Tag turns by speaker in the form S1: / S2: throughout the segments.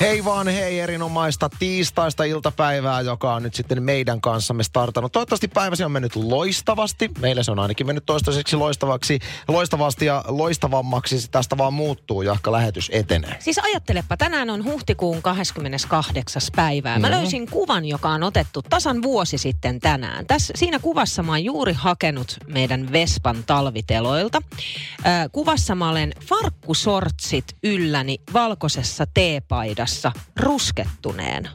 S1: Hei vaan hei, erinomaista tiistaista iltapäivää, joka on nyt sitten meidän kanssamme startannut. Toivottavasti päiväsi on mennyt loistavasti. Meillä se on ainakin mennyt toistaiseksi loistavaksi, loistavasti ja loistavammaksi. Se tästä vaan muuttuu, jahka lähetys etenee.
S2: Siis ajattelepa, tänään on huhtikuun 28. päivää. Mä löysin kuvan, joka on otettu tasan vuosi sitten tänään. Tässä, siinä kuvassa mä oon juuri hakenut meidän Vespan talviteloilta. Äh, kuvassa mä olen farkkusortsit ylläni valkoisessa teepaidassa ruskettuneena.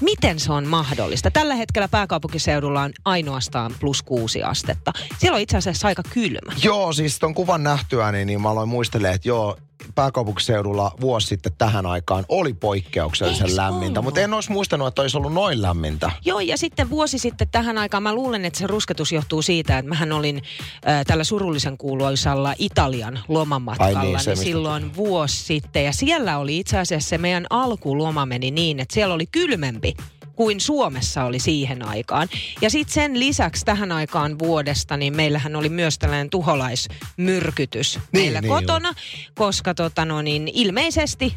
S2: Miten se on mahdollista? Tällä hetkellä pääkaupunkiseudulla on ainoastaan plus kuusi astetta. Siellä on itse asiassa aika kylmä.
S1: Joo, siis ton kuvan nähtyäni, niin mä aloin muistelemaan, että joo, pääkaupunkiseudulla vuosi sitten tähän aikaan oli poikkeuksellisen
S2: Eiks
S1: lämmintä,
S2: ollut?
S1: mutta en olisi muistanut, että olisi ollut noin lämmintä.
S2: Joo, ja sitten vuosi sitten tähän aikaan, mä luulen, että se rusketus johtuu siitä, että mähän olin äh, tällä surullisen kuuluisalla Italian lomamatkalla
S1: Ai niin,
S2: niin,
S1: se, mistä
S2: silloin vuosi sitten. Ja siellä oli itse asiassa se meidän alkuloma meni niin, että siellä oli kylmempi kuin Suomessa oli siihen aikaan. Ja sitten sen lisäksi tähän aikaan vuodesta, niin meillähän oli myös tällainen tuholaismyrkytys
S1: Niin,
S2: meillä
S1: niin
S2: kotona, koska tota no, niin ilmeisesti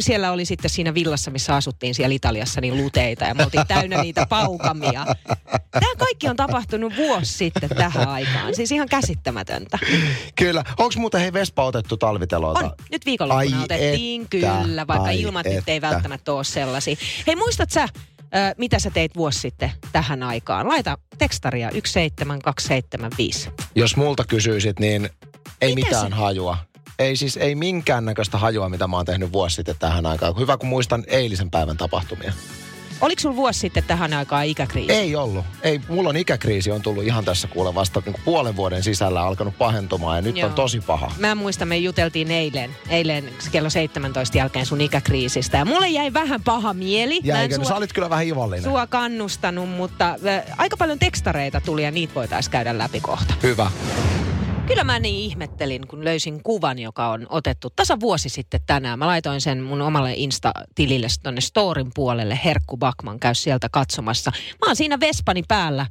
S2: siellä oli sitten siinä villassa, missä asuttiin siellä Italiassa, niin luteita ja me oltiin täynnä niitä paukamia. Tämä kaikki on tapahtunut vuosi sitten tähän aikaan. Siis ihan käsittämätöntä.
S1: Kyllä. Onko muuten hei Vespa otettu talviteloita?
S2: On. Nyt viikonloppuna
S1: Ai
S2: otettiin
S1: että,
S2: kyllä, vaikka
S1: ai
S2: ilmat nyt ei
S1: että.
S2: välttämättä ole sellaisia. Hei, muistat sä, ö, mitä sä teit vuosi sitten tähän aikaan? Laita tekstaria 17275.
S1: Jos multa kysyisit, niin ei
S2: Mitä
S1: mitään
S2: se-
S1: hajua. Ei siis, ei minkäännäköistä hajua, mitä mä oon tehnyt vuosi sitten tähän aikaan. Hyvä, kun muistan eilisen päivän tapahtumia.
S2: Oliko sulla vuosi sitten tähän aikaan ikäkriisi?
S1: Ei ollut. Ei, mulla on ikäkriisi on tullut ihan tässä kuule vasta niin puolen vuoden sisällä alkanut pahentumaan ja nyt
S2: Joo.
S1: on tosi paha.
S2: Mä muistan, me juteltiin eilen, eilen kello 17 jälkeen sun ikäkriisistä. Ja mulle jäi vähän paha mieli.
S1: Jäikö? No,
S2: sua,
S1: sä olit kyllä vähän ivallinen.
S2: sua kannustanut, mutta ö, aika paljon tekstareita tuli ja niitä voitaisiin käydä läpi kohta.
S1: Hyvä.
S2: Kyllä mä niin ihmettelin, kun löysin kuvan, joka on otettu tasa vuosi sitten tänään. Mä laitoin sen mun omalle Insta-tilille tonne Storin puolelle. Herkku Bakman käy sieltä katsomassa. Mä oon siinä Vespani päällä,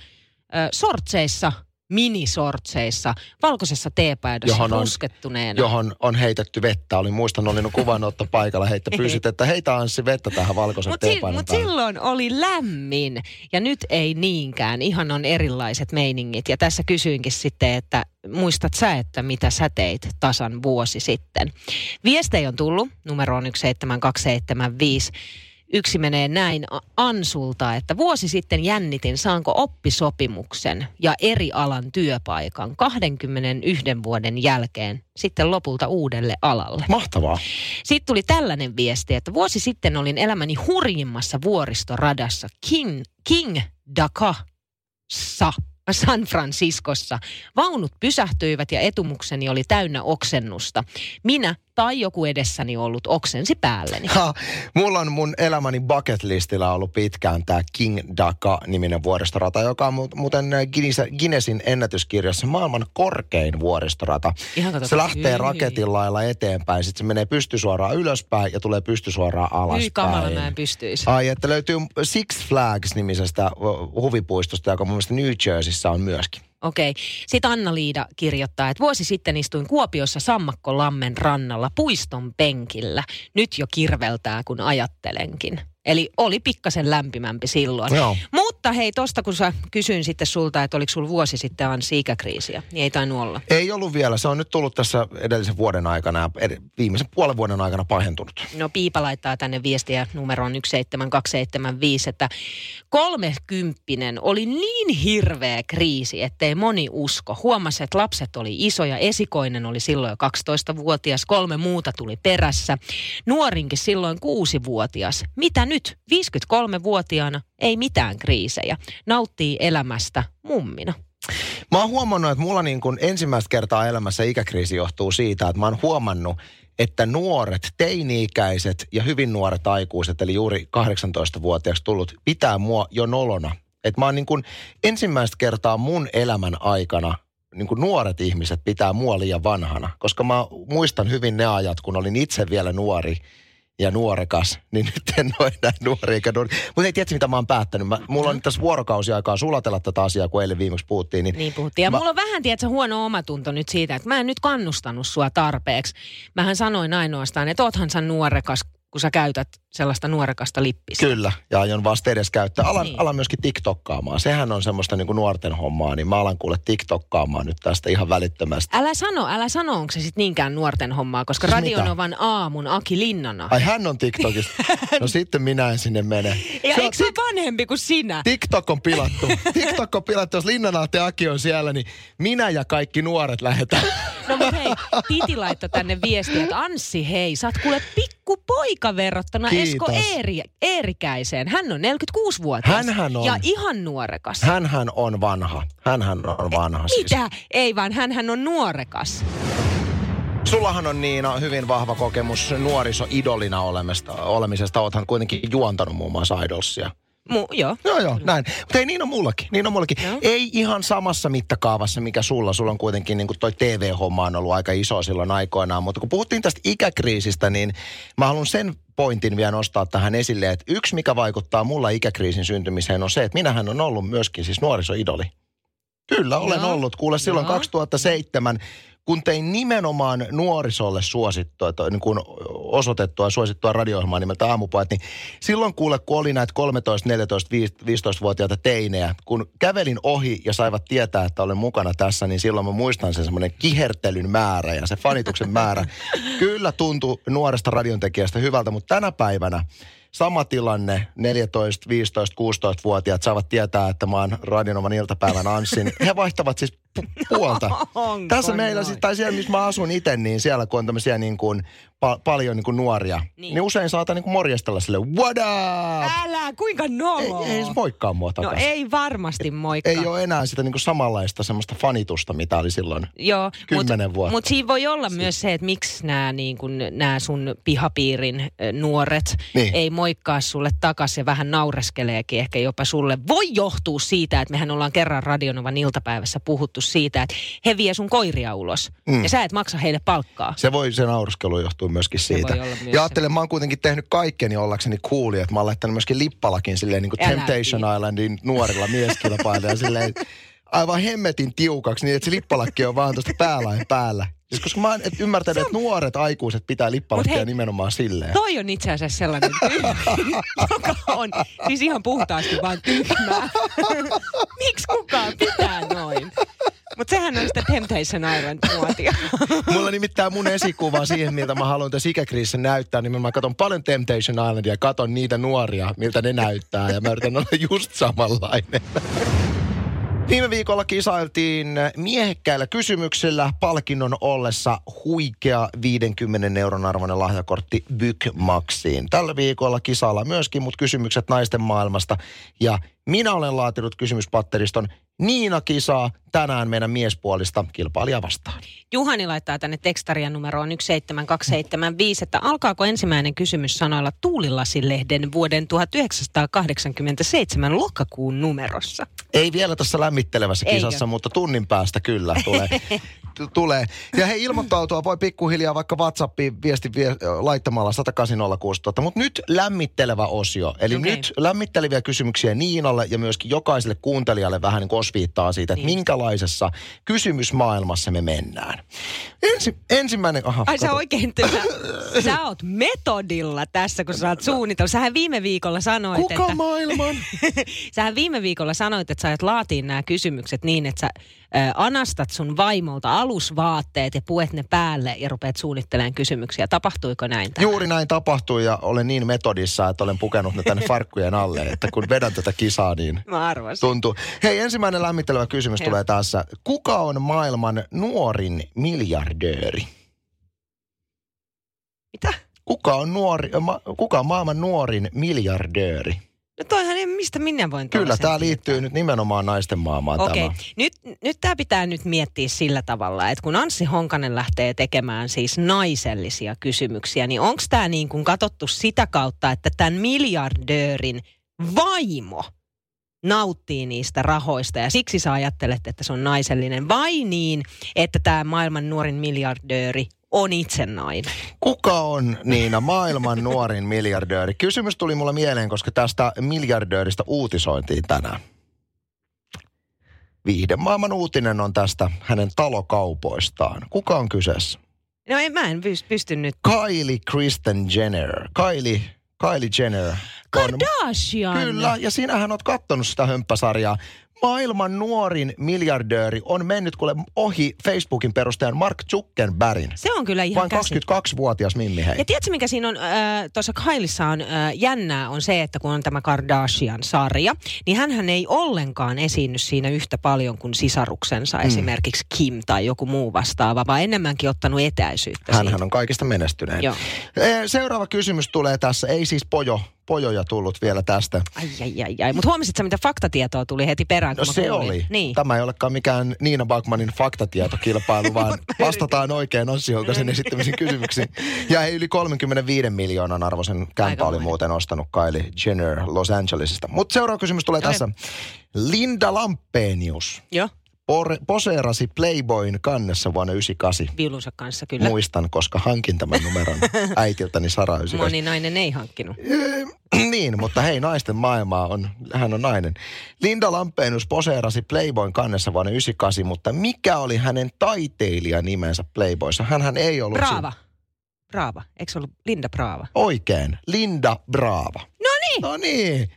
S2: ö, sortseissa, minisortseissa, valkoisessa teepaidassa,
S1: Johon on-
S2: ruskettuneena.
S1: Johon on heitetty vettä. Olin muistan, olin kuvanotto paikalla. Heittä pyysit, että heitä Anssi vettä tähän valkoisen
S2: Mutta si-
S1: teepaidan
S2: mut
S1: päälle.
S2: silloin oli lämmin ja nyt ei niinkään. Ihan on erilaiset meiningit. Ja tässä kysyinkin sitten, että muistat sä, että mitä sä teit tasan vuosi sitten. Viestejä on tullut, numero on 17275. Yksi menee näin Ansulta, että vuosi sitten jännitin, saanko oppisopimuksen ja eri alan työpaikan 21 vuoden jälkeen sitten lopulta uudelle alalle.
S1: Mahtavaa.
S2: Sitten tuli tällainen viesti, että vuosi sitten olin elämäni hurjimmassa vuoristoradassa King, King Dakassa. San Franciscossa. Vaunut pysähtyivät ja etumukseni oli täynnä oksennusta. Minä tai joku edessäni ollut oksensi päälleni.
S1: Ha, mulla on mun elämäni bucket listillä ollut pitkään tämä King Daka-niminen vuoristorata, joka on mu- muuten Guinness- Guinnessin ennätyskirjassa maailman korkein vuoristorata.
S2: Ihan kato,
S1: Se lähtee
S2: hyi.
S1: raketin lailla eteenpäin, sitten se menee pystysuoraan ylöspäin ja tulee pystysuoraan alaspäin.
S2: Hyi kamala mä en pystyisi.
S1: Ai, että löytyy Six Flags-nimisestä o, huvipuistosta, joka mun mielestä New Jerseyssä on myöskin.
S2: Okei. Sitten Anna-Liida kirjoittaa, että vuosi sitten istuin Kuopiossa Sammakkolammen rannalla puiston penkillä. Nyt jo kirveltää, kun ajattelenkin. Eli oli pikkasen lämpimämpi silloin.
S1: Joo.
S2: Mutta hei, tosta kun sä kysyin sitten sulta, että oliko sulla vuosi sitten Anssi ikäkriisiä, niin ei tainnut olla.
S1: Ei ollut vielä. Se on nyt tullut tässä edellisen vuoden aikana ja viimeisen puolen vuoden aikana pahentunut.
S2: No Piipa laittaa tänne viestiä numeroon 17275, että kolmekymppinen oli niin hirveä kriisi, ettei moni usko. Huomasi, että lapset oli isoja, esikoinen oli silloin jo 12-vuotias, kolme muuta tuli perässä. Nuorinkin silloin kuusi-vuotias. Mitä nyt? 53-vuotiaana ei mitään kriisejä. Nauttii elämästä mummina.
S1: Mä oon huomannut, että mulla niin kuin ensimmäistä kertaa elämässä ikäkriisi johtuu siitä, että mä oon huomannut, että nuoret, teini-ikäiset ja hyvin nuoret aikuiset, eli juuri 18-vuotiaaksi tullut, pitää mua jo nolona. Että mä oon niin kuin ensimmäistä kertaa mun elämän aikana niin kuin nuoret ihmiset pitää mua liian vanhana. Koska mä muistan hyvin ne ajat, kun olin itse vielä nuori ja nuorekas, niin nyt en ole enää nuori eikä nuori. Mutta ei tiedä, mitä mä oon päättänyt. Mä, mulla on tässä vuorokausi aikaa sulatella tätä asiaa, kun eilen viimeksi puhuttiin. Niin,
S2: Niin puhuttiin. Ja
S1: Mä-
S2: mulla on vähän, tiedätkö, huono omatunto nyt siitä, että mä en nyt kannustanut sua tarpeeksi. Mähän sanoin ainoastaan, että oothan sä nuorekas, kun sä käytät sellaista nuorekasta lippistä.
S1: Kyllä, ja aion vasta edes käyttää. Alan,
S2: Niin.
S1: alan myöskin TikTokkaamaan. Sehän on semmoista niin kuin nuorten hommaa, niin mä alan kuule TikTokkaamaan nyt tästä ihan välittömästi.
S2: Älä sano, älä sano, onko se sitten niinkään nuorten hommaa, koska
S1: Siis
S2: Radionovan aamun Aki Linnana.
S1: Ai hän on TikTokista. No sitten minä en sinne mene.
S2: ja
S1: Se
S2: eikö se vanhempi kuin sinä?
S1: TikTok on pilattu. TikTok on pilattu. Jos Linnanahti Aki on siellä, niin minä ja kaikki nuoret lähdetään.
S2: No mutta hei, Titi laittoi tänne viestiä, että Anssi hei, sä oot kuule pikku poika verrattuna Esko
S1: Kiitos.
S2: Eeri, Eerikäiseen. Hän on 46-vuotias.
S1: Hänhän on.
S2: Ja ihan nuorekas.
S1: Hänhän on vanha. Hänhän on vanha siis.
S2: Mitä? Ei vaan, hän on nuorekas.
S1: Sullahan on Niina hyvin vahva kokemus nuorisoidolina olemista, olemisesta. Oothan kuitenkin juontanut muun muassa Idolsia.
S2: Mu, joo.
S1: Joo, joo, näin. Mutta ei, niin on mullakin. Niin on mullakin.
S2: Joo.
S1: Ei ihan samassa mittakaavassa, mikä sulla. Sulla on kuitenkin niin kuin toi TV-homma on ollut aika iso silloin aikoinaan. Mutta kun puhuttiin tästä ikäkriisistä, niin mä haluan sen pointin vielä nostaa tähän esille, että yksi, mikä vaikuttaa mulla ikäkriisin syntymiseen, on se, että minähän on ollut myöskin siis nuorisoidoli. Kyllä, olen
S2: Joo.
S1: ollut. Kuule, silloin
S2: Joo.
S1: 2007, kun tein nimenomaan nuorisolle suosittua, tai niin kuin osoitettua, suosittua radio nimeltä Aamupojat, niin silloin kuule, kun oli näitä 13, 14, 15-vuotiaita teinejä, kun kävelin ohi ja saivat tietää, että olen mukana tässä, niin silloin mä muistan sen semmoinen kihertelyn määrä ja se fanituksen määrä. Kyllä tuntui nuoresta radiontekijästä hyvältä, mutta tänä päivänä sama tilanne, 14, 15, 16-vuotiaat saavat tietää, että mä oon Radionovan iltapäivän Anssin. He vaihtavat siis puolta. Tässä meillä,
S2: noin?
S1: siis, tai siellä missä mä asun itse, niin siellä kun on tämmöisiä niin kuin, pa- paljon niin kuin nuoria, niin.
S2: Niin.
S1: usein saatan niin kuin morjestella sille, what up?
S2: Älä, kuinka
S1: Ei,
S2: noloa.
S1: ei edes moikkaa mua
S2: No
S1: takaisin.
S2: ei varmasti moikka.
S1: ei ole enää sitä niin kuin samanlaista semmoista fanitusta, mitä oli silloin.
S2: Joo,
S1: Kymmenen vuotta.
S2: Mutta siinä voi olla myös se, että miksi nämä niin kun, nää sun pihapiirin nuoret
S1: Niin.
S2: ei moikkaa sulle takaisin ja vähän naureskeleekin ehkä jopa sulle. Voi johtua siitä, että mehän ollaan kerran Radionovan iltapäivässä puhuttu siitä, että he vie sun koiria ulos
S1: Mm.
S2: ja sä et maksa heille palkkaa.
S1: Se voi, se naurskelu johtuu myöskin siitä.
S2: voi olla myös
S1: ja ajattelen, mä oon kuitenkin tehnyt kaikkeni ollakseni cooli, että mä oon laittanut myöskin lippalakin silleen niin kuin
S2: Älä
S1: Temptation. Islandin nuorilla mieskilpailijoilla silleen aivan hemmetin tiukaksi niin, että se lippalakki on vaan tuosta päällä päällä. Siis koska mä et ymmärtänyt, että nuoret aikuiset pitää lippalakkia
S2: hei,
S1: nimenomaan silleen.
S2: Toi on itse asiassa sellainen tyhmä, joka on siis ihan puhtaasti vaan tyhmää. Miksi kukaan pitää noin? Mutta sehän on sitä Temptation Island-muotia.
S1: Mulla nimittäin mun esikuva siihen, miltä mä haluan tässä ikäkriisissä näyttää, niin mä katson paljon Temptation Islandia ja katon niitä nuoria, miltä ne näyttää ja mä yritän olla just samanlainen. Viime viikolla kisailtiin miehekkäillä kysymyksillä palkinnon ollessa huikea 50 euron arvoinen lahjakortti Bykmaxiin. Tällä viikolla kisailla myöskin, mutta kysymykset naisten maailmasta. Ja minä olen laatinut kysymyspatteriston Niina kisaa tänään meidän miespuolista kilpailija vastaan.
S2: Juhani laittaa tänne tekstarian numeroon 17275, että alkaako ensimmäinen kysymys sanoilla Tuulilasilehden vuoden 1987 lokakuun numerossa?
S1: Ei vielä tässä lämmittelevässä
S2: Eikö?
S1: kisassa, mutta tunnin päästä kyllä tulee. t- tulee. Ja hei, ilmoittautua voi pikkuhiljaa vaikka WhatsAppiin viesti vie, laittamalla 10806 Mutta nyt lämmittelevä osio. Eli
S2: Okei.
S1: nyt lämmitteleviä kysymyksiä Niinalle ja myöskin jokaiselle kuuntelijalle vähän niin osviittaa siitä, että
S2: Niin.
S1: Minkälaisessa kysymysmaailmassa me mennään. Ensi, ensimmäinen, aha,
S2: Ai sä
S1: kato.
S2: oikein, sä, sä oot metodilla tässä, kun sä oot suunnitellut. Sähän viime viikolla sanoit,
S1: Kuka
S2: että...
S1: maailman?
S2: Sähän viime viikolla sanoit, että sä aiot laatiin nämä kysymykset niin, että sä anastat sun vaimolta alusvaatteet ja puet ne päälle ja rupeat suunnittelemaan kysymyksiä. Tapahtuiko näin? tänään?
S1: Juuri näin tapahtui ja olen niin metodissa, että olen pukenut ne tänne farkkujen alle, että kun vedän tätä kisaa, niin
S2: Mä arvasin.
S1: tuntuu. Hei, ensimmäinen lämmittelevä kysymys
S2: Joo.
S1: tulee tässä. Kuka on maailman nuorin miljardööri?
S2: Mitä?
S1: Kuka on, nuori, ma, kuka on maailman nuorin miljardööri?
S2: No toihan ei, mistä minä voin
S1: Kyllä, tämä liittyy nyt nimenomaan naisten maailmaan
S2: Okei,
S1: tämä.
S2: nyt, nyt tämä pitää nyt miettiä sillä tavalla, että kun Anssi Honkanen lähtee tekemään siis naisellisia kysymyksiä, niin onko tämä niin kuin katsottu sitä kautta, että tämän miljardöörin vaimo nauttii niistä rahoista ja siksi sä ajattelet, että se on naisellinen vai niin, että tämä maailman nuorin miljardööri on itse nainen.
S1: Kuka on Niina maailman nuorin miljardööri? Kysymys tuli mulle mieleen, koska tästä miljardööristä uutisointiin tänään. Viihden maailman uutinen on tästä hänen talokaupoistaan. Kuka on kyseessä?
S2: No en, mä en pysty, pysty nyt.
S1: Kylie Kristen Jenner. Kylie, Kylie Jenner. on-
S2: Kardashian!
S1: Kyllä, ja sinähän oot kattonut sitä hömppäsarjaa. Maailman nuorin miljardööri on mennyt kuule ohi Facebookin perustajan Mark Zuckerbergin.
S2: Se on kyllä ihan
S1: Vain
S2: käsi.
S1: 22-vuotias Mimmi hei.
S2: Ja tiedätkö, mikä siinä on, äh, tuossa Kailissa on äh, jännää, on se, että kun on tämä Kardashian-sarja, niin hän ei ollenkaan esiinny siinä yhtä paljon kuin sisaruksensa, mm. esimerkiksi Kim tai joku muu vastaava, vaan enemmänkin ottanut etäisyyttä
S1: Hänhän
S2: siitä.
S1: on kaikista menestynein.
S2: Joo.
S1: Seuraava kysymys tulee tässä. Ei siis pojo, pojoja tullut vielä tästä.
S2: Ai, ai, ai, ai. Mutta huomasitko mitä faktatietoa tuli heti perään, kun
S1: No se
S2: kuulin?
S1: oli.
S2: Niin.
S1: Tämä ei olekaan mikään Niina Bakmanin faktatietokilpailu, vaan vastataan oikein Ossi Holkasen esittämisiin kysymyksiin. Ja hei, yli 35 miljoonan arvoisen kämpä oli muuten ostanut Kylie Jenner Los Angelesista. Mutta seuraava kysymys tulee
S2: Okei.
S1: tässä. Linda Lampenius
S2: Joo,
S1: por- poseerasi Playboyn kannessa vuonna 98.
S2: viulunsa kanssa kyllä.
S1: Muistan, koska hankin tämän numeron äitiltäni Sara 98.
S2: Moni nainen ei hankkinut.
S1: niin, mutta hei, naisten maailmaa on, hän on nainen. Linda Lampeenus poseerasi Playboyn kannessa vuonna 98, mutta mikä oli hänen taiteilijanimensä Playboyssa? Hänhän ei ollut...
S2: Braava. Braava. Eikö se ollut Linda Braava?
S1: Oikein, Linda Brava.
S2: No niin!
S1: No niin.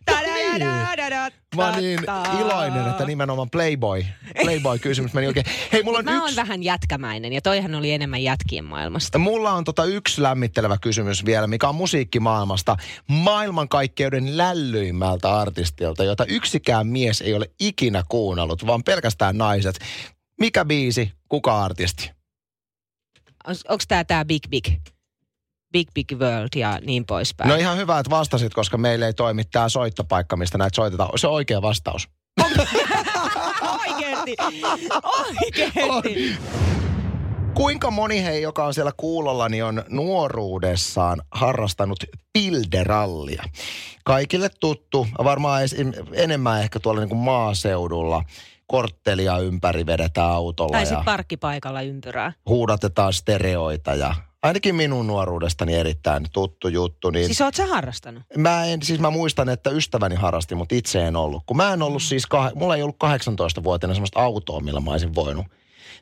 S1: Niin. Mä oon niin iloinen, että nimenomaan Playboy, Playboy-kysymys meni oikein. Hei, mulla on
S2: Mä oon
S1: yksi...
S2: vähän jätkämäinen ja toihan oli enemmän jätkien maailmasta.
S1: Mulla on tota yksi lämmittelevä kysymys vielä, mikä on musiikkimaailmasta maailmankaikkeuden lällyimmältä artistilta, jota yksikään mies ei ole ikinä kuunnellut, vaan pelkästään naiset. Mikä biisi, kuka artisti?
S2: Onko tää tää Big Big? Big Big World ja niin poispäin.
S1: No ihan hyvä, että vastasit, koska meille ei toimi tämä soittopaikka, mistä näitä soitetaan. Se on oikea vastaus.
S2: Oikeesti! Oikeesti!
S1: Kuinka moni hei, joka on siellä kuulolla, niin on nuoruudessaan harrastanut pilderallia? Kaikille tuttu, varmaan esim- enemmän ehkä tuolla niin kuin maaseudulla. Korttelia ympäri vedetään autolla
S2: Tai
S1: ja
S2: sit parkkipaikalla ympyrää.
S1: huudatetaan stereoita ja ainakin minun nuoruudestani erittäin tuttu juttu. Niin
S2: Siis oot sä harrastanut?
S1: Mä en, siis mä muistan, että ystäväni harrasti, mutta itse en ollut. Kun mä en ollut siis, kah- mulla ei ollut 18-vuotiaana semmoista autoa, millä mä olisin voinut.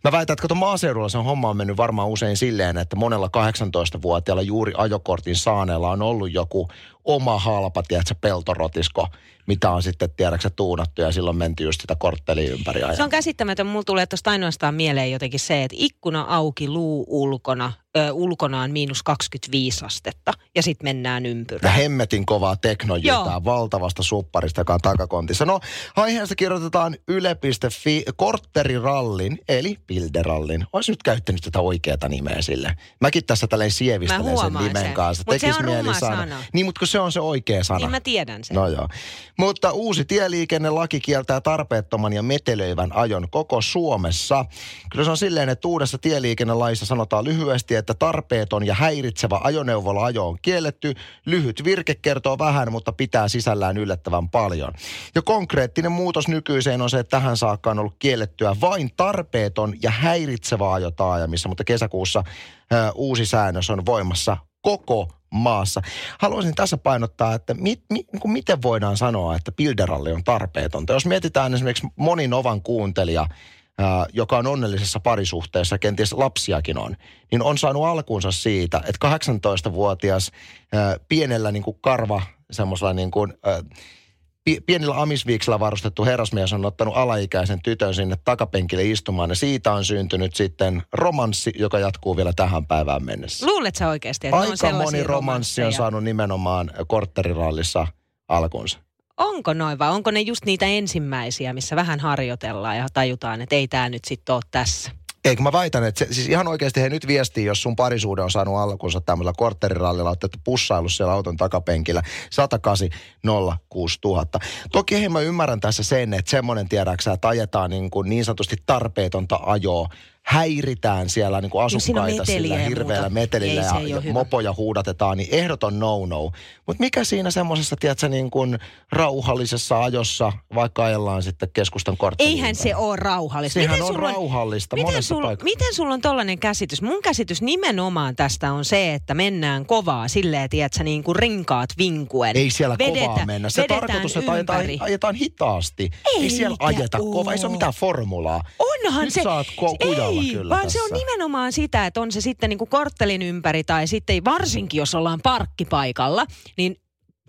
S1: Mä väitän, että kato maaseudulla se homma on mennyt varmaan usein silleen, että monella 18-vuotiaalla juuri ajokortin saaneella on ollut joku oma halpa, tiedätkö, peltorotisko, mitä on sitten, tiedätkö, tuunattu ja silloin menty just sitä korttelia ympäri ajan.
S2: Se on käsittämätön. Mulla tulee tuosta ainoastaan mieleen jotenkin se, että ikkuna auki, luu ulkona, ö, ulkona on miinus 25 astetta ja sitten mennään
S1: Ja
S2: ympyrään.
S1: hemmetin kovaa
S2: Joo.
S1: valtavasta supparista, joka on takakontissa. No, aiheesta kirjoitetaan yle.fi kortterirallin, eli pilderallin. Olisi nyt käyttänyt tätä oikeata nimeä sille. Mäkin tässä tälleen
S2: Mä
S1: sievistelen sen nimen
S2: sen.
S1: kanssa.
S2: Mut se on
S1: mieli
S2: sana.
S1: Niin, mutta kun se on se oikea sana.
S2: Niin mä tiedän sen.
S1: No joo. Mutta uusi tieliikennelaki kieltää tarpeettoman ja metelöivän ajon koko Suomessa. Kyllä se on silleen, että uudessa tieliikennelaissa sanotaan lyhyesti, että tarpeeton ja häiritsevä ajoneuvolla ajo on kielletty. Lyhyt virke kertoo vähän, mutta pitää sisällään yllättävän paljon. Ja konkreettinen muutos nykyiseen on se, että tähän saakka on ollut kiellettyä vain tarpeeton ja häiritsevä ajo taajamissa, mutta kesäkuussa ö, uusi säännös on voimassa koko maassa. Haluaisin tässä painottaa, että mit, mit, niin kuin miten voidaan sanoa, että pilderalli on tarpeetonta. Jos mietitään esimerkiksi moni Novan kuuntelija, ää, joka on onnellisessa parisuhteessa, kenties lapsiakin on, niin on saanut alkuunsa siitä, että 18-vuotias ää, pienellä niin kuin karva, semmoisella niin kuin, ää, pienillä amisviiksillä varustettu herrasmies on ottanut alaikäisen tytön sinne takapenkille istumaan ja siitä on syntynyt sitten romanssi, joka jatkuu vielä tähän päivään mennessä.
S2: Luulet sä oikeasti, että on
S1: Aika
S2: sellaisia
S1: moni romanssi on saanut nimenomaan kortterirallissa alkunsa.
S2: Onko noin vai onko ne just niitä ensimmäisiä, missä vähän harjoitellaan ja tajutaan, että ei tämä nyt sitten ole tässä?
S1: Eikö mä väitän, että se, siis ihan oikeasti he nyt viestii, jos sun parisuuden on saanut alkunsa tämmöisellä kortterirallilla, että pussailu siellä auton takapenkillä 108 06000. Toki hei mä ymmärrän tässä sen, että semmoinen tiedäksä, että ajetaan niin, kuin niin sanotusti tarpeetonta ajoa häiritään siellä niin kuin
S2: on
S1: asukkaita
S2: meteliä
S1: sillä hirveällä metelillä
S2: Ei,
S1: ja,
S2: ei
S1: ja
S2: hyvä.
S1: mopoja huudatetaan, niin ehdoton no-no. Mutta mikä siinä semmoisessa, tiedätkö, niin kuin rauhallisessa ajossa, vaikka ajellaan sitten keskustan korttelin
S2: Eihän se ole rauhallista.
S1: Sehän on
S2: sulla
S1: rauhallista
S2: miten
S1: monessa
S2: sulla,
S1: paikassa.
S2: miten sulla on tollainen käsitys? Mun käsitys nimenomaan tästä on se, että mennään kovaa silleen, tiedätkö, niin kuin rinkaat vinkuen.
S1: Ei siellä kovaa
S2: Vedetään-
S1: mennä. Se tarkoitus, että ajetaan, ajetaan hitaasti. Ei siellä
S2: Eikä
S1: ajeta kovaa. Ei se ole mitään formulaa.
S2: Onhan
S1: Nyt
S2: se.
S1: oot ko- kujalla
S2: ei,
S1: kyllä
S2: vaan se on
S1: tässä.
S2: nimenomaan sitä, että on se sitten niin kuin korttelin ympäri tai sitten varsinkin, jos ollaan parkkipaikalla, niin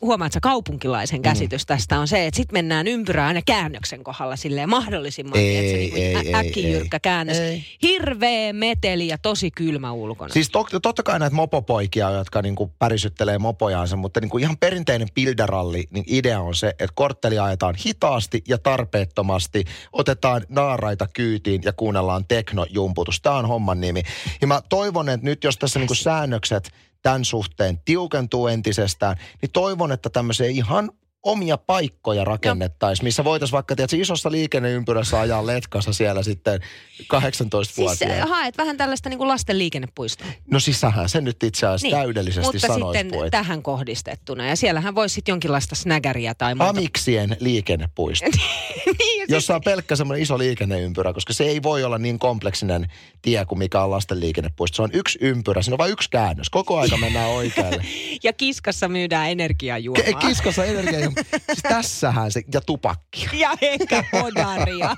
S2: huomaat sä kaupunkilaisen käsitys tästä on se, että sitten mennään ympyrää aina käännöksen kohdalla silleen mahdollisimman
S1: Ei,
S2: niin kuin
S1: ei,
S2: ä-
S1: ei,
S2: äkkijyrkkä
S1: ei.
S2: käännös.
S1: Ei.
S2: Hirveä meteli ja tosi kylmä ulkona.
S1: Siis to, totta kai näitä mopopoikia, jotka niinku pärisyttelee mopojaansa, mutta niinku ihan perinteinen pilderalli, niin idea on se, että kortteli ajetaan hitaasti ja tarpeettomasti, otetaan naaraita kyytiin ja kuunnellaan teknojumputus. Tämä on homman nimi. Ja mä toivon, että nyt jos tässä niinku säännökset tämän suhteen tiukentuu entisestään, niin toivon, että tämmöisiä ihan omia paikkoja rakennettaisiin, missä voitaisiin vaikka tiedätkö, isossa liikenneympyrässä ajaa letkassa siellä sitten 18-vuotiaana.
S2: Siis haet vähän tällaista niin kuin lasten liikennepuistoa.
S1: No siis sähän se nyt itse asiassa niin, täydellisesti
S2: Mutta
S1: sanois
S2: sitten
S1: poit.
S2: tähän kohdistettuna. Ja siellähän voisi sitten jonkinlaista snägäriä tai muuta.
S1: Amiksien liikennepuisto,
S2: niin, ja
S1: jossa on pelkkä semmoinen iso liikenneympyrä, koska se ei voi olla niin kompleksinen tie kuin mikä on lasten liikennepuisto. Se on yksi ympyrä, siinä on vain yksi käännös. Koko aika mennään oikealle.
S2: ja kiskassa myydään energiajuomaa.
S1: Ke- kiskassa energia. Siis tässähän se, ja tupakki.
S2: ja ehkä podaria.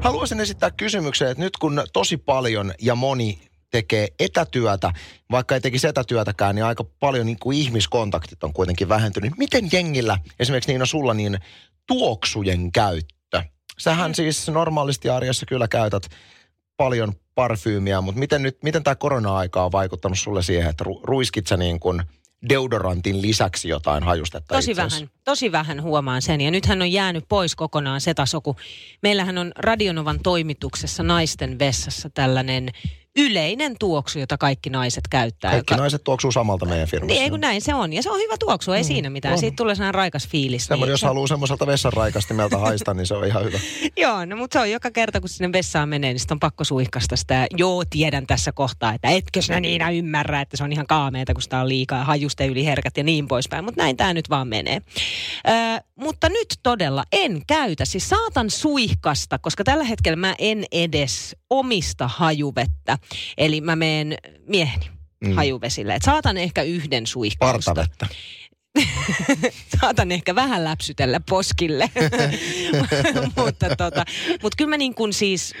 S1: Haluaisin esittää kysymyksen, että nyt kun tosi paljon ja moni tekee etätyötä, vaikka ei tekisi etätyötäkään, niin aika paljon niin kuin ihmiskontaktit on kuitenkin vähentynyt. Miten jengillä, esimerkiksi Niina sulla, niin tuoksujen käyttö? Sähän siis normaalisti arjessa kyllä käytät paljon parfyymiä, mutta miten nyt, miten tämä korona-aika on vaikuttanut sulle siihen, että ru- ruiskit sä niin kuin deodorantin lisäksi jotain hajustetta
S2: Tosi vähän, tosi vähän huomaan sen. Ja nythän on jäänyt pois kokonaan se taso, kun meillähän on Radionovan toimituksessa naisten vessassa tällainen yleinen tuoksu, jota kaikki naiset käyttää.
S1: Kaikki
S2: joka-
S1: naiset tuoksuu samalta meidän firmassa.
S2: Niin, ei kun näin se on. Ja se on hyvä tuoksu, ei siinä mitään.
S1: on.
S2: Siitä tulee sellainen raikas fiilis.
S1: Semmoinen,
S2: niin
S1: jos
S2: se-
S1: haluaa semmoiselta vessanraikastimelta haista, niin se on ihan hyvä.
S2: Joo, no mutta se on joka kerta, kun sinne vessaan menee, niin sitten on pakko suihkasta sitä. Ja Joo, tiedän tässä kohtaa, että etkö sinä Niina ymmärrä, että se on ihan kaameeta, kun sitä on liikaa ja hajuste yli herkät ja niin poispäin. Mutta näin tämä nyt vaan menee. Ö, mutta nyt todella en käytä. Siis saatan suihkasta, koska tällä hetkellä mä en edes omista hajuvettä. Eli mä menen mieheni
S1: Mm.
S2: hajuvesille. Et saatan ehkä yhden suihkausta
S1: Partavettä.
S2: saatan ehkä vähän läpsytellä poskille. mutta tota, mut kyllä mä niin kuin siis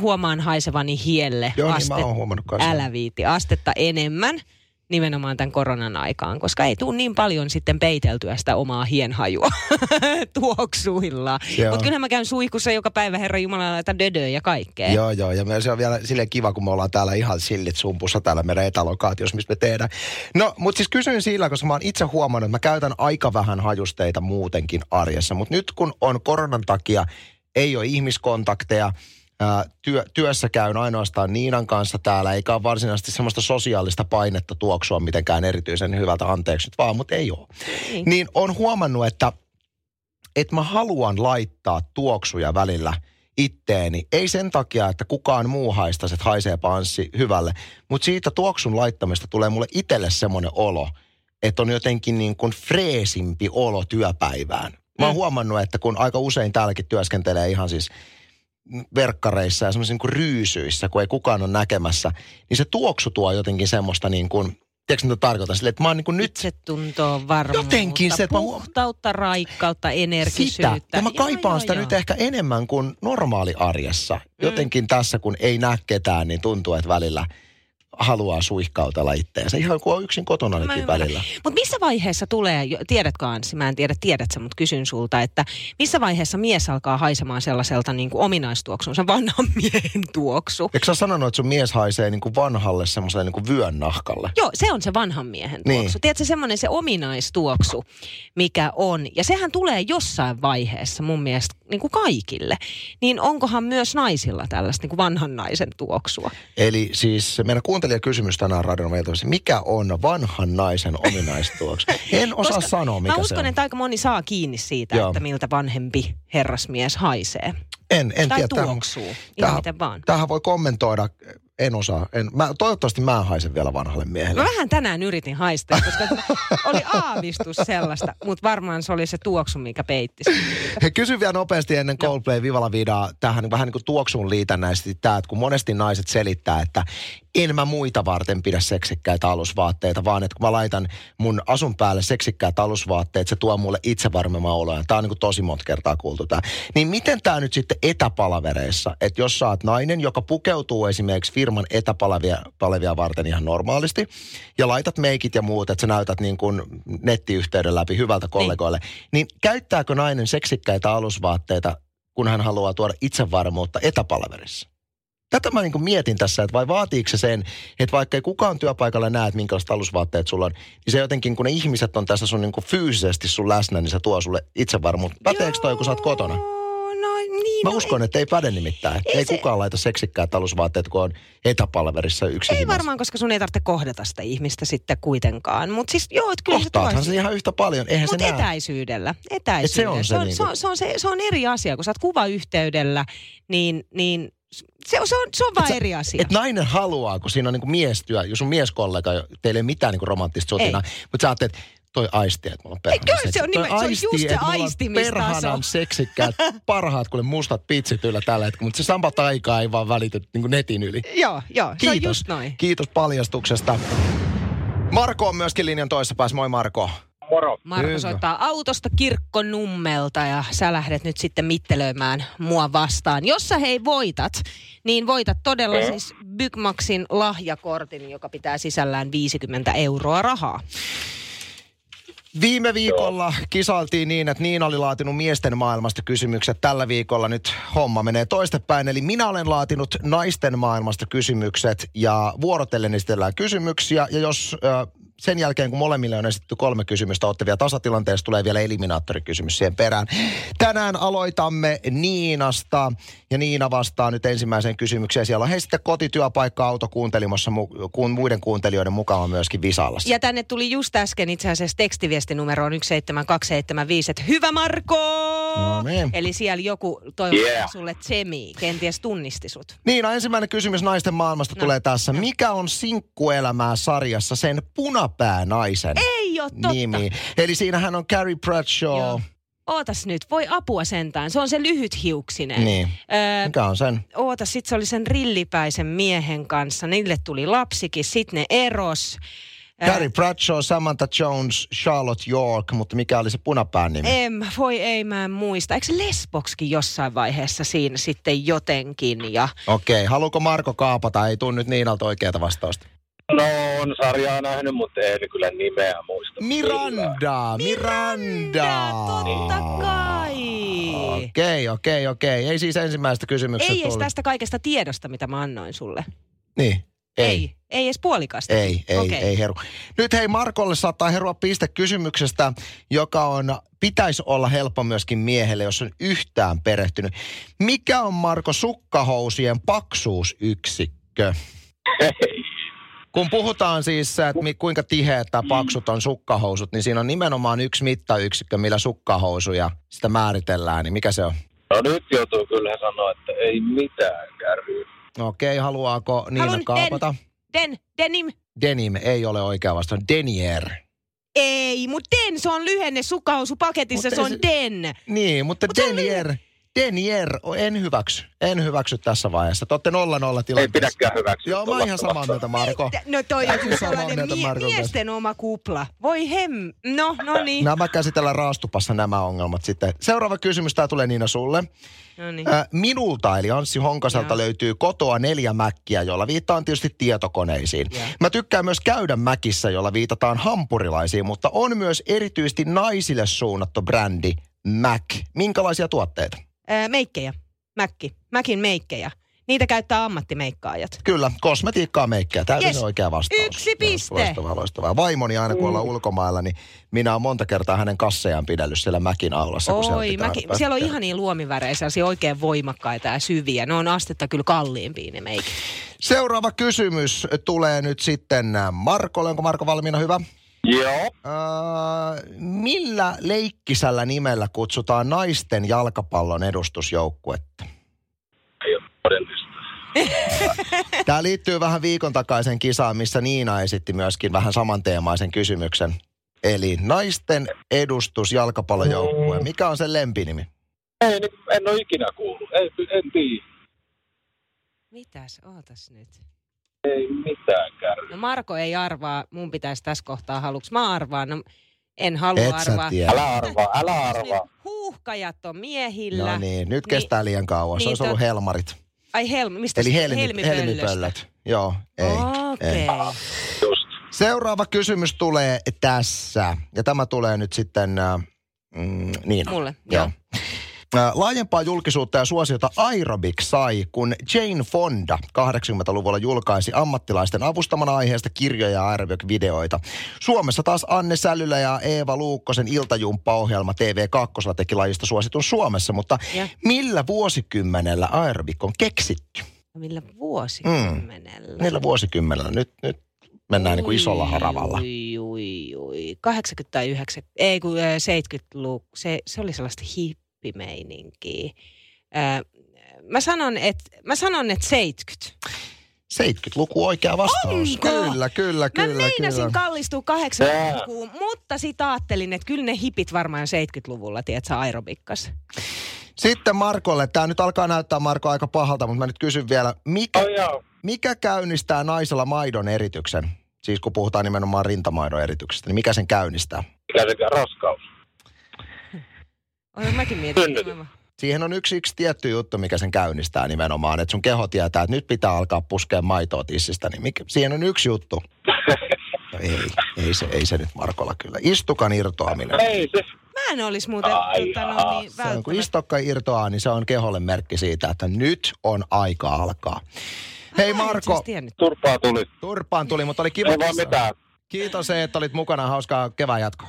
S2: huomaan haisevani hielle
S1: Joo, niin
S2: aste,
S1: mä oon huomannut kanssa.
S2: älä viiti, astetta enemmän nimenomaan tämän koronan aikaan, koska ei tule niin paljon sitten peiteltyä sitä omaa hienhajua tuoksuilla. Mutta kyllähän mä käyn suihkussa joka päivä, Herra Jumala, laitan dödöä ja kaikkea.
S1: Joo, joo. Ja se on vielä silleen kiva, kun me ollaan täällä ihan sillit sumpussa täällä meidän etälokaatiossa, missä me tehdään. No, mutta siis kysyin sillä, koska mä oon itse huomannut, että mä käytän aika vähän hajusteita muutenkin arjessa. Mutta nyt kun on koronan takia, ei ole ihmiskontakteja, ää, työ, työssä käyn ainoastaan Niinan kanssa täällä, eikä ole varsinaisesti semmoista sosiaalista painetta tuoksua mitenkään erityisen hyvältä, anteeksi nyt vaan, mutta ei ole.
S2: Niin.
S1: Niin on huomannut, että, että mä haluan laittaa tuoksuja välillä itteeni. Ei sen takia, että kukaan muu haistaisi, että haisee panssi hyvälle, mutta siitä tuoksun laittamista tulee mulle itselle semmoinen olo, että on jotenkin niin kuin freesimpi olo työpäivään. Mä oon
S2: Mm.
S1: huomannut, että kun aika usein täälläkin työskentelee ihan siis verkkareissa ja semmoisissa niin kuin ryysyissä, kun ei kukaan ole näkemässä, niin se tuoksu tuo jotenkin semmoista niin kuin, tiedätkö mitä tarkoitan? Sille, että mä oon niin kuin nyt
S2: Itsetuntoa, varmuutta,
S1: Jotenkin se, että mä
S2: puhtautta, raikkautta,
S1: sitä.
S2: energisyyttä.
S1: Ja mä kaipaan
S2: joo,
S1: sitä
S2: joo.
S1: nyt ehkä enemmän kuin normaali arjessa. Jotenkin tässä, kun ei näe ketään, niin tuntuu, että välillä haluaa suihkautella itteensä. Ihan kuin on yksin kotona nytkin välillä.
S2: Mutta missä vaiheessa tulee, tiedätkö Anssi, mä en tiedä tiedätkö, mutta kysyn sulta, että missä vaiheessa mies alkaa haisemaan sellaiselta niin kuin ominaistuoksunsa, vanhan miehen tuoksu?
S1: Eikö sä sanonut, että sun mies haisee niin kuin vanhalle semmoiselle niin kuin vyön nahkalle?
S2: Joo, se on se vanhan miehen
S1: Niin.
S2: tuoksu. Tiedätkö, semmoinen se ominaistuoksu, mikä on. Ja sehän tulee jossain vaiheessa mun mielestä niin kuin kaikille. Niin onkohan myös naisilla tällaista niin kuin vanhan naisen tuoksua?
S1: Eli siis meidän kuuntelijakysymys tänään radion meiltä mikä on vanhan naisen ominaistuoksu? En osaa
S2: Koska
S1: sanoa, mikä
S2: Mä
S1: se
S2: uskon,
S1: on.
S2: että aika moni saa kiinni siitä,
S1: Joo.
S2: että miltä vanhempi herrasmies haisee.
S1: En, en
S2: tai
S1: tiedä. tähän-
S2: tuoksuu, ihan
S1: tähän-
S2: miten vaan.
S1: Tähän voi kommentoida, en osaa. En, mä, toivottavasti mä haisen vielä vanhalle miehelle.
S2: Mä vähän tänään yritin haistaa, koska oli aavistus sellaista, mutta varmaan se oli se tuoksu, mikä peitti.
S1: He kysyn vielä nopeasti ennen Coldplay Vivala Vidaa tähän vähän niin kuin tuoksuun liitännäisesti tämä, että kun monesti naiset selittää, että en mä muita varten pidä seksikkäitä alusvaatteita, vaan että kun mä laitan mun asun päälle seksikkäät alusvaatteet, se tuo mulle itsevarmemman oloja. Tämä on niin kuin tosi monta kertaa kuultu tämä. Niin miten tämä nyt sitten etäpalavereissa, että jos sä oot nainen, joka pukeutuu esimerkiksi firman etäpalavia varten ihan normaalisti, ja laitat meikit ja muut, että sä näytät niin kuin nettiyhteyden läpi hyvältä kollegoille, niin, niin käyttääkö nainen seksikkäitä alusvaatteita, kun hän haluaa tuoda itsevarmuutta etäpalaverissa? Tätä mä niin mietin tässä, että vai vaatiiko se sen, että vaikka ei kukaan työpaikalla näe, että minkälaiset alusvaatteet sulla on, niin se jotenkin, kun ne ihmiset on tässä sun niin fyysisesti sun läsnä, niin se tuo sulle itsevarmuutta. Päteekö toi, kun sä oot kotona?
S2: No niin,
S1: Mä
S2: no
S1: uskon, että ei päde nimittäin. Ei,
S2: Ei se-
S1: kukaan laita seksikkäät alusvaatteet, kun on etäpalverissa yksin
S2: Ei
S1: himassa.
S2: varmaan, koska sun ei tarvitse kohdata sitä ihmistä sitten kuitenkaan. Mutta siis joo, että kyllä se tuo
S1: Kohtaathan se ihan yhtä paljon. Eihän
S2: Mutta
S1: se näe.
S2: etäisyydellä. etäisyydellä.
S1: on se
S2: se, on,
S1: niinku-
S2: se, on, se, on, se, se on eri asia, kun sä oot kuvayhteydellä, niin, niin se, on- se, on, se on vaan
S1: sä-
S2: eri asia.
S1: Et nainen haluaa, kun siinä on niinku miestyö, jos sun mieskollega, teillä ei ole mitään niinku romanttista sotina, mutta sä ajattelet, että toi aisti, että mulla on perhana
S2: kyllä se on nimen- se on just se
S1: että mulla on seksikkäät, parhaat kuule mustat pitsit yllä tällä hetkellä, mutta se sama aikaa ei vaan välity niinku netin yli.
S2: joo, joo, se on
S1: Kiitos.
S2: just noin.
S1: Kiitos paljastuksesta. Marko on myöskin linjan toisessa päässä. Moi Marko.
S3: Moro.
S2: Marko
S1: Hyvä.
S2: soittaa autosta kirkkonummelta ja sä lähdet nyt sitten mittelöimään mua vastaan. Jos sä hei voitat, niin voitat todella siis Bygmaxin lahjakortin, joka pitää sisällään 50 euroa rahaa.
S1: Viime viikolla kisailtiin niin, että Niina oli laatinut miesten maailmasta kysymykset. Tällä viikolla nyt homma menee toistepäin. Eli minä olen laatinut naisten maailmasta kysymykset ja vuorotellen esitellään kysymyksiä. Ja jos ö, sen jälkeen, kun molemmille on esitetty kolme kysymystä, olette vielä tasatilanteessa, tulee vielä eliminaattorikysymys siihen perään. Tänään aloitamme Niinasta ja Niina vastaa nyt ensimmäiseen kysymykseen. Siellä on hei sitten kotityöpaikka auto kuuntelimassa, mu- kun muiden kuuntelijoiden mukaan myöskin Visallassa.
S2: Ja tänne tuli just äsken itse asiassa tekstiviesti numeroon 17275, että hyvä Marko!
S1: No niin.
S2: Eli siellä joku toivottaa
S3: Yeah.
S2: sulle tsemi, kenties tunnisti sut.
S1: Niina, ensimmäinen kysymys naisten maailmasta
S2: No.
S1: tulee tässä. Mikä on sinkkuelämää sarjassa sen punapäänaisen
S2: Ei oo totta.
S1: nimi? Eli siinähän on Carrie Bradshaw.
S2: Joo. Ootas nyt, voi apua sentään. Se on se lyhythiuksinen.
S1: Niin.
S2: Öö,
S1: Mikä on sen?
S2: oota, sit se oli sen rillipäisen miehen kanssa. Niille tuli lapsikin, sit ne eros.
S1: Carrie Bradshaw, Samantha Jones, Charlotte York, mutta mikä oli se punapään nimi?
S2: Em, voi ei mä en muista. Eikö se Lesbokskin jossain vaiheessa siinä sitten jotenkin? Ja
S1: Okei, haluuko Marko kaapata? Ei tuu nyt Niinalta oikeata vastausta.
S3: No, on sarjaa nähnyt, mutta en kyllä nimeä muista.
S1: Miranda, Miranda.
S2: totta kai.
S1: Okei, okei, okei. Ei siis ensimmäistä kysymyksestä
S2: Ei edes
S1: tullut.
S2: tästä kaikesta tiedosta, mitä mä annoin sulle.
S1: Niin, ei.
S2: Ei, ei edes puolikasta.
S1: Ei, ei,
S2: Okei.
S1: ei heru. Nyt hei Markolle saattaa herua piste kysymyksestä, joka on, pitäisi olla helppo myöskin miehelle, jos on yhtään perehtynyt. Mikä on Marko sukkahousien paksuusyksikkö?
S3: Ei.
S1: Kun puhutaan siis, että mi- kuinka tiheät tai paksut on sukkahousut, niin siinä on nimenomaan yksi mittayksikkö, millä sukkahousuja sitä määritellään. Niin mikä se on?
S3: No nyt joutuu kyllä sanoa, että ei mitään kärryä.
S1: Okei, haluaako Niina
S2: Haluan
S1: kaapata?
S2: Den, denim.
S1: Denim ei ole oikea vastaus. Denier.
S2: Ei, mutta den, se on lyhenne sukkahousupaketissa, se
S1: ei
S2: on
S1: se-
S2: den.
S1: Niin, mutta
S2: Mut se on
S1: Denier, en hyväksy. En hyväksy tässä vaiheessa. Te olette 0-0
S3: Ei
S1: tilanteessa.
S3: pidäkään hyväksyä.
S1: Joo, mä oon ihan samaa mieltä, Marko.
S2: No toi on kyllä sellainen mie-
S1: kanssa.
S2: miesten oma kupla. Voi hem... No, no niin.
S1: Nämä käsitellään raastupassa nämä ongelmat sitten. Seuraava kysymys, tämä tulee Niina sulle.
S2: No niin.
S1: Äh, minulta, eli Anssi Honkaselta
S2: Joo.
S1: löytyy kotoa neljä mäkkiä, jolla viittaan tietysti tietokoneisiin.
S2: Joo.
S1: Mä tykkään myös käydä mäkissä, jolla viitataan hampurilaisiin, mutta on myös erityisesti naisille suunnattu brändi Mac. Minkälaisia tuotteita?
S2: Meikkejä. Mäkki. Mäkin meikkejä. Niitä käyttää ammattimeikkaajat.
S1: Kyllä, kosmetiikkaa meikkää. Täysin
S2: Yes.
S1: oikea vastaus.
S2: Yksi piste.
S1: Loistavaa, loistavaa. Vaimoni aina kun ollaan ulkomailla, niin minä olen monta kertaa hänen kassejaan pidellyt siellä mäkin aulassa. kun siellä
S2: Oi,
S1: pitää
S2: mäki, siellä on
S1: käymään.
S2: ihania luomivärejä, sellaisia oikein voimakkaita ja syviä. Ne on astetta kyllä kalliimpia ne meikit.
S1: Seuraava kysymys tulee nyt sitten Markolle. Onko Marko valmiina hyvä?
S3: Joo.
S1: Äh, millä leikkisällä nimellä kutsutaan naisten jalkapallon edustusjoukkuetta? Tämä liittyy vähän viikon takaisen kisaan, missä Niina esitti myöskin vähän samanteemaisen kysymyksen. Eli naisten edustus jalkapallojoukkue. Mikä on sen lempinimi?
S3: Ei, en ole ikinä kuullut. Ei, en tiedä.
S2: Mitäs, ootas nyt.
S3: Ei mitään kärry.
S2: No Marko ei arvaa, mun pitäisi tässä kohtaa haluks mä arvaan. No, en halua
S1: Et
S2: arvaa.
S1: tiedä.
S3: Älä arvaa, älä arvaa.
S2: huuhkajat on miehillä.
S1: No niin, nyt kestää liian kauan. Se
S2: niin
S1: olisi ollut
S2: tot-
S1: helmarit.
S2: Ai helmi, mistä
S1: Eli helmi,
S2: helmipöllöstä?
S1: helmipöllöt. Joo, ei.
S3: Just.
S1: Seuraava kysymys tulee tässä. Ja tämä tulee nyt sitten, äh, mm, niin.
S2: Mulle,
S1: Joo.
S2: joo.
S1: Laajempaa julkisuutta ja suosiota Aerobic sai, kun Jane Fonda 80-luvulla julkaisi ammattilaisten avustamana aiheesta kirjoja ja Aerobic-videoita. Suomessa taas Anne Sälylä ja Eeva Luukkosen iltajumppa-ohjelma TV2 teki lajista suositun Suomessa, mutta
S2: Ja.
S1: millä vuosikymmenellä Aerobic on keksitty?
S2: Millä vuosikymmenellä?
S1: Millä vuosikymmenellä? Nyt, nyt mennään niin kuin isolla haravalla.
S2: Ui, ui, ui. 80 tai 90, ei kun äh, 70-luku, se, se oli sellaista hippimeininkiä. Äh, mä sanon, että mä sanon, että 70.
S1: 70-luku oikea vastaus.
S2: Onko?
S1: Kyllä, kyllä,
S2: Mä
S1: kyllä.
S2: meinasin
S1: kyllä.
S2: kallistua 80-lukuun, mutta sit ajattelin, että kyllä ne hipit varmaan 70-luvulla, tiedätkö, aerobikkas.
S1: Sitten Markolle, tämä nyt alkaa näyttää Marko aika pahalta, mutta mä nyt kysyn vielä, mikä,
S3: Oh, joo.
S1: mikä käynnistää naisella maidon erityksen? Siis kun puhutaan nimenomaan rintamaidon erityksestä, niin mikä sen käynnistää?
S3: Mikä se raskaus?
S2: Olen mäkin mietin.
S1: Siihen on yksi, yksi tietty juttu, mikä sen käynnistää nimenomaan, että sun keho tietää, että nyt pitää alkaa puskea maitoa tissistä, niin mikä, siihen on yksi juttu. No ei, ei se, ei se nyt Markolla kyllä. Istukan irtoaminen.
S3: Ei se.
S2: Mä en olisi muuten
S3: Ai
S2: tota, no, niin,
S1: Se on, kun istokka irtoaa, niin se on keholle merkki siitä, että nyt on aika alkaa. Hei Marko,
S2: asiassa tiennyt.
S3: Turpaa tuli.
S1: turpaan tuli, mutta oli kiva.
S3: Ei vaan mitään.
S1: Kiitos, että olit mukana. Hauskaa kevään jatkoa.